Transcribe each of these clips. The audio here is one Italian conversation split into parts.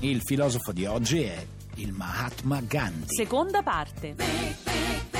Il filosofo di oggi è il Mahatma Gandhi. Seconda parte.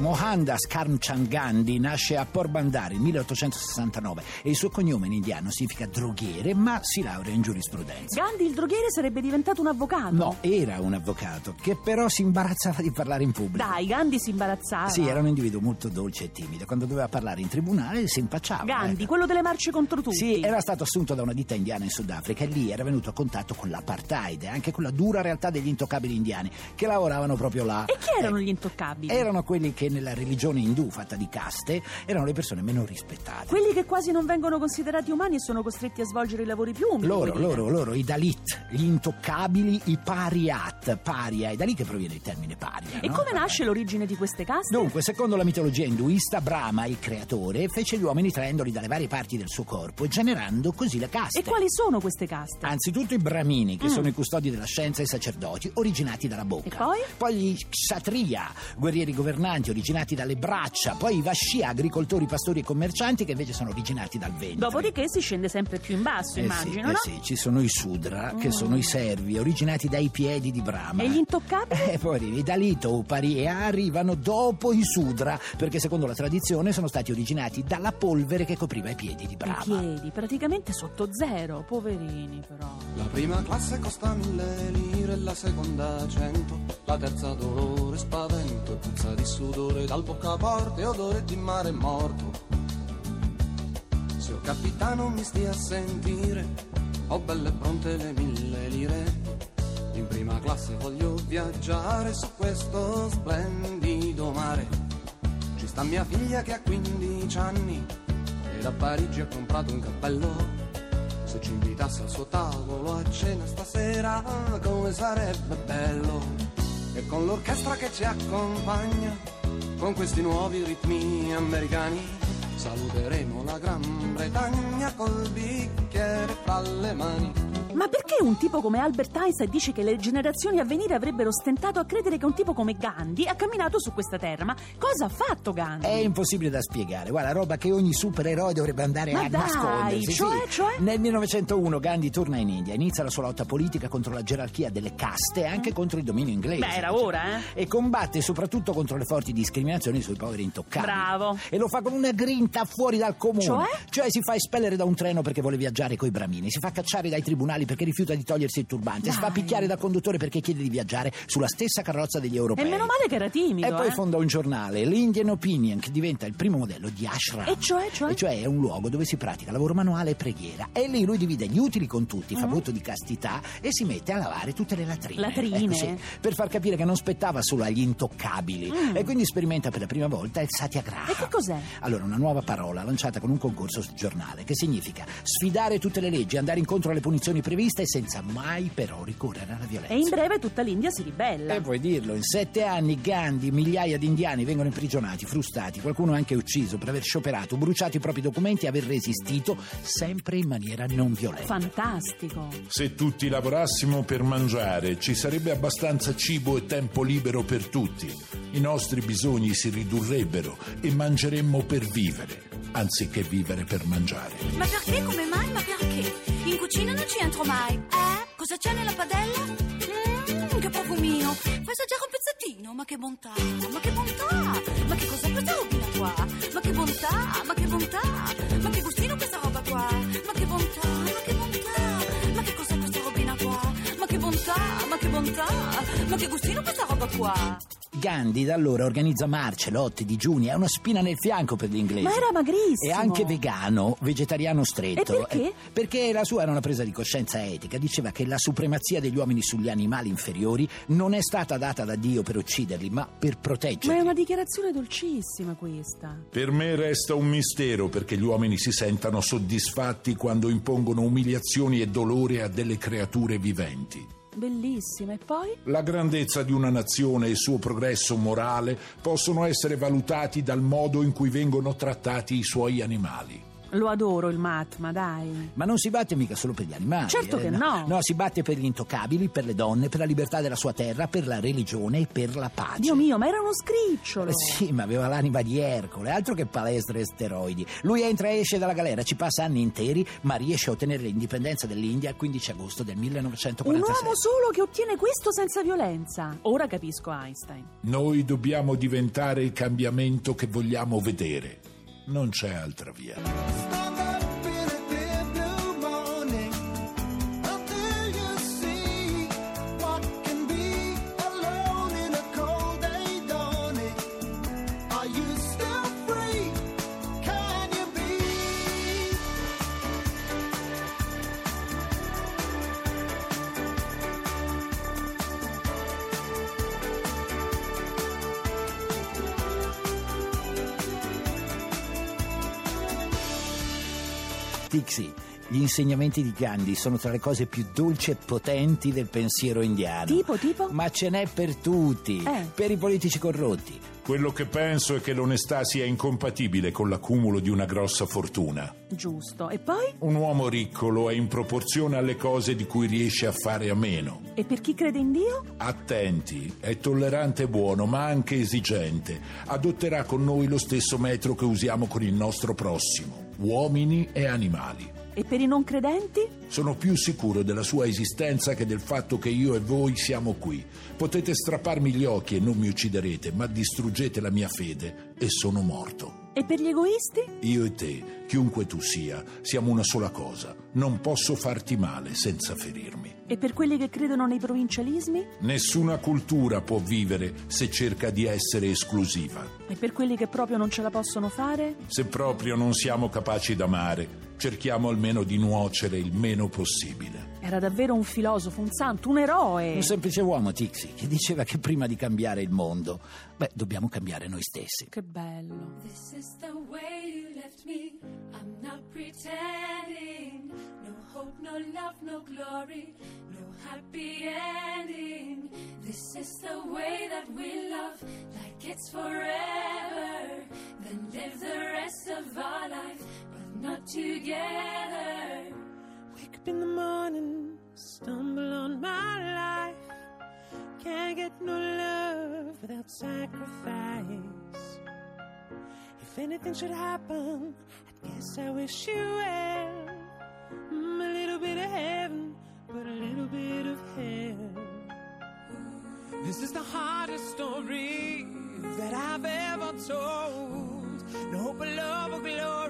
Mohandas Karamchand Gandhi nasce a Porbandar nel 1869 e il suo cognome in indiano significa droghiere, ma si laurea in giurisprudenza. Gandhi il droghiere sarebbe diventato un avvocato. No, era un avvocato che però si imbarazzava di parlare in pubblico. Dai, Gandhi si imbarazzava. Sì, era un individuo molto dolce e timido. Quando doveva parlare in tribunale si impacciava. Gandhi, ecco. quello delle marce contro tutti. Sì, era stato assunto da una ditta indiana in Sudafrica e lì era venuto a contatto con l'apartheid e anche con la dura realtà degli intoccabili indiani che lavoravano proprio là. E chi erano Eh, gli intoccabili? Erano quelli che nella religione indù fatta di caste erano le persone meno rispettate. Quelli che quasi non vengono considerati umani e sono costretti a svolgere i lavori più umili. Loro, loro, loro, i Dalit, gli intoccabili, i pariat, paria, è da lì che proviene il termine paria. E no? come nasce l'origine di queste caste? Dunque, secondo la mitologia induista, Brahma, il creatore, fece gli uomini traendoli dalle varie parti del suo corpo, generando così le caste. E quali sono queste caste? Anzitutto i brahmini, che Mm. sono i custodi della scienza e i sacerdoti, originati dalla bocca. E poi? Poi gli kshatriya, guerrieri governanti, originati dalle braccia. Poi i vashya, agricoltori, pastori e commercianti, che invece sono originati dal ventre. Dopodiché si scende sempre più in basso, Eh sì, immagino, eh no? sì, ci sono i sudra, che Mm. sono i servi, originati dai piedi di Brahma. E gli intoccabili? Eh, poi i Dalito, Upari e arrivano dopo i Sudra, perché secondo la tradizione sono stati originati dalla polvere che copriva i piedi di I Brahma. piedi, praticamente sotto zero, poverini però. La prima classe costa mille lire, la seconda cento, la terza dolore, spavento e puzza di sudore, dal boccaporte odore di mare morto. Signor capitano mi stia a sentire, ho belle pronte le mille lire. In prima classe voglio viaggiare su questo splendido mare. Ci sta mia figlia che ha 15 anni e da Parigi ha comprato un cappello. Se ci invitasse al suo tavolo a cena stasera, come sarebbe bello. E con l'orchestra che ci accompagna, con questi nuovi ritmi americani, saluteremo la Gran Bretagna col bicchiere fra le mani. Ma perché un tipo come Albert Einstein dice che le generazioni a venire avrebbero stentato a credere che un tipo come Gandhi ha camminato su questa terra? Ma cosa ha fatto Gandhi? È impossibile da spiegare, guarda, roba che ogni supereroe dovrebbe andare Ma a dai, nascondersi. cioè, sì. cioè? Nel 1901 Gandhi torna in India, inizia la sua lotta politica contro la gerarchia delle caste e anche contro il dominio inglese. Beh, era ora, eh? E combatte soprattutto contro le forti discriminazioni sui poveri intoccabili. Bravo. E lo fa con una grinta fuori dal comune. Cioè? si fa espellere da un treno perché vuole viaggiare coi bramini, si fa cacciare dai tribunali perché rifiuta di togliersi il turbante, si fa Dai. picchiare dal conduttore perché chiede di viaggiare sulla stessa carrozza degli europei. E meno male che era timido, E poi eh? fonda un giornale, l'Indian Opinion, che diventa il primo modello di ashram. E cioè, cioè? E cioè è un luogo dove si pratica lavoro manuale e preghiera. E lì lui divide gli utili con tutti, fa Mm. voto di castità e si mette a lavare tutte le latrine. Latrine? Ecco, sì, per far capire che non spettava solo agli intoccabili. Mm. E quindi sperimenta per la prima volta il satyagraha. E che cos'è? Allora, una nuova parola lanciata con un concorso sul giornale, che significa sfidare tutte le leggi, andare incontro alle punizioni previste senza mai però ricorrere alla violenza. E in breve tutta l'India si ribella. E puoi dirlo, in sette anni Gandhi, migliaia di indiani vengono imprigionati, frustati, qualcuno anche ucciso per aver scioperato, bruciato i propri documenti e aver resistito sempre in maniera non violenta. Fantastico. Se tutti lavorassimo per mangiare, ci sarebbe abbastanza cibo e tempo libero per tutti. I nostri bisogni si ridurrebbero e mangeremmo per vivere, anziché vivere per mangiare. Ma perché? Come mai? Ma perché? In cucina non ci entro mai. Eh? Cosa c'è nella padella? Mmm, che profumino. Fai assaggiare un pezzettino. Ma che bontà, ma che bontà. Ma che cos'è questa robina qua? Ma che bontà, ma che bontà. Ma che gustino questa roba qua? Ma che bontà, ma che bontà. Ma che cos'è questa robina qua? Ma che bontà, ma che bontà. Ma che gustino questa roba qua? Gandhi da allora organizza marce, lotte, digiuni, ha una spina nel fianco per gli inglesi. Ma era magrissimo. E anche vegano, vegetariano stretto. E perché? Eh, perché la sua era una presa di coscienza etica. Diceva che la supremazia degli uomini sugli animali inferiori non è stata data da Dio per ucciderli, ma per Ma proteggerli. è una dichiarazione dolcissima questa. Per me resta un mistero perché gli uomini si sentano soddisfatti quando impongono umiliazioni e dolore a delle creature viventi. Bellissima. E poi? La grandezza di una nazione e il suo progresso morale possono essere valutati dal modo in cui vengono trattati i suoi animali. Lo adoro il Mahatma, dai. Ma non si batte mica solo per gli animali. Certo eh, che no. No, si batte per gli intoccabili, per le donne, per la libertà della sua terra, per la religione e per la pace. Dio mio, ma era uno scricciolo. Eh Sì, ma aveva l'anima di Ercole, altro che palestre e steroidi. Lui entra e esce dalla galera, ci passa anni interi, ma riesce a ottenere l'indipendenza dell'India il 15 agosto del Un 1946. uomo solo che ottiene questo senza violenza. Ora capisco Einstein. Noi dobbiamo diventare il cambiamento che vogliamo vedere. Non c'è altra via. Tixi, gli insegnamenti di Gandhi sono tra le cose più dolci e potenti del pensiero indiano. Tipo, tipo? Ma ce n'è per tutti, Eh. per i politici corrotti. Quello che penso è che l'onestà sia incompatibile con l'accumulo di una grossa fortuna. Giusto. E poi? Un uomo ricco lo è in proporzione alle cose di cui riesce a fare a meno. E per chi crede in Dio? Attenti, è tollerante e buono, ma anche esigente. Adotterà con noi lo stesso metro che usiamo con il nostro prossimo, uomini e animali. E per i non credenti? Sono più sicuro della sua esistenza che del fatto che io e voi siamo qui. Potete strapparmi gli occhi e non mi ucciderete, ma distruggete la mia fede e sono morto. E per gli egoisti? Io e te, chiunque tu sia, siamo una sola cosa. Non posso farti male senza ferirmi. E per quelli che credono nei provincialismi? Nessuna cultura può vivere se cerca di essere esclusiva. E per quelli che proprio non ce la possono fare? Se proprio non siamo capaci d'amare, cerchiamo almeno di nuocere il meno possibile. Era davvero un filosofo, un santo, un eroe. Un semplice uomo, Tixi, che diceva che prima di cambiare il mondo, beh, dobbiamo cambiare noi stessi. Che bello. This is the way you left me. I'm not pretending. No hope, no love, no glory, no happy ending. This is the way that we love, like it's forever. Then live the rest of our life, but not together. Up in the morning, stumble on my life. Can't get no love without sacrifice. If anything should happen, I guess I wish you well. Mm, a little bit of heaven, but a little bit of hell. This is the hardest story that I've ever told. No hope of love or glory,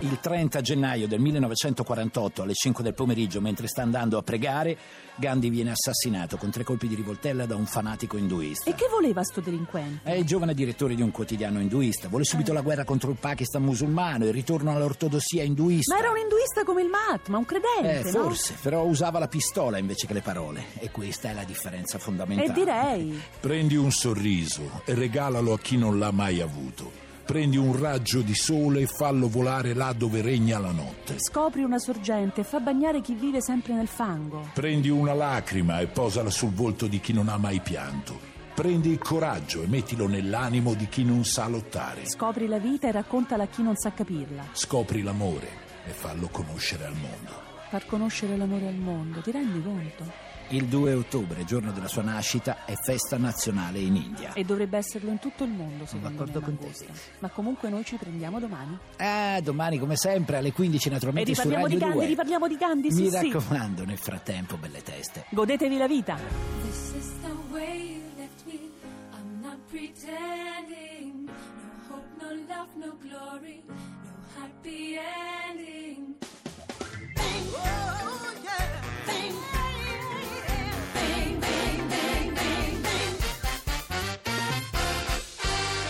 Il 30 gennaio del 1948 alle 5 del pomeriggio, mentre sta andando a pregare, Gandhi viene assassinato con tre colpi di rivoltella da un fanatico induista. E che voleva sto delinquente? È il giovane direttore di un quotidiano induista, vuole subito la guerra contro il Pakistan musulmano, il ritorno all'ortodossia induista. Ma era un induista come il Mahatma, un credente, Eh, no? forse, però usava la pistola invece che le parole. E questa è la differenza fondamentale. E direi. Prendi un sorriso e regalalo a chi non l'ha mai avuto. Prendi un raggio di sole e fallo volare là dove regna la notte. Scopri una sorgente e fa bagnare chi vive sempre nel fango. Prendi una lacrima e posala sul volto di chi non ha mai pianto. Prendi il coraggio e mettilo nell'animo di chi non sa lottare. Scopri la vita e raccontala a chi non sa capirla. Scopri l'amore e fallo conoscere al mondo. Far conoscere l'amore al mondo, ti rendi conto? Il 2 ottobre, giorno della sua nascita, è festa nazionale in India. E dovrebbe esserlo in tutto il mondo, secondo d'accordo me, con te. Ma comunque noi ci prendiamo domani. Ah, domani come sempre alle 15 E naturalmente su riparliamo Radio di Gandhi, 2. riparliamo di Gandhi, sì, Mi sì. raccomando, nel frattempo, belle teste. Godetevi la vita. This is the way you left me. I'm not pretending. No hope, no love, no glory, no happy ending.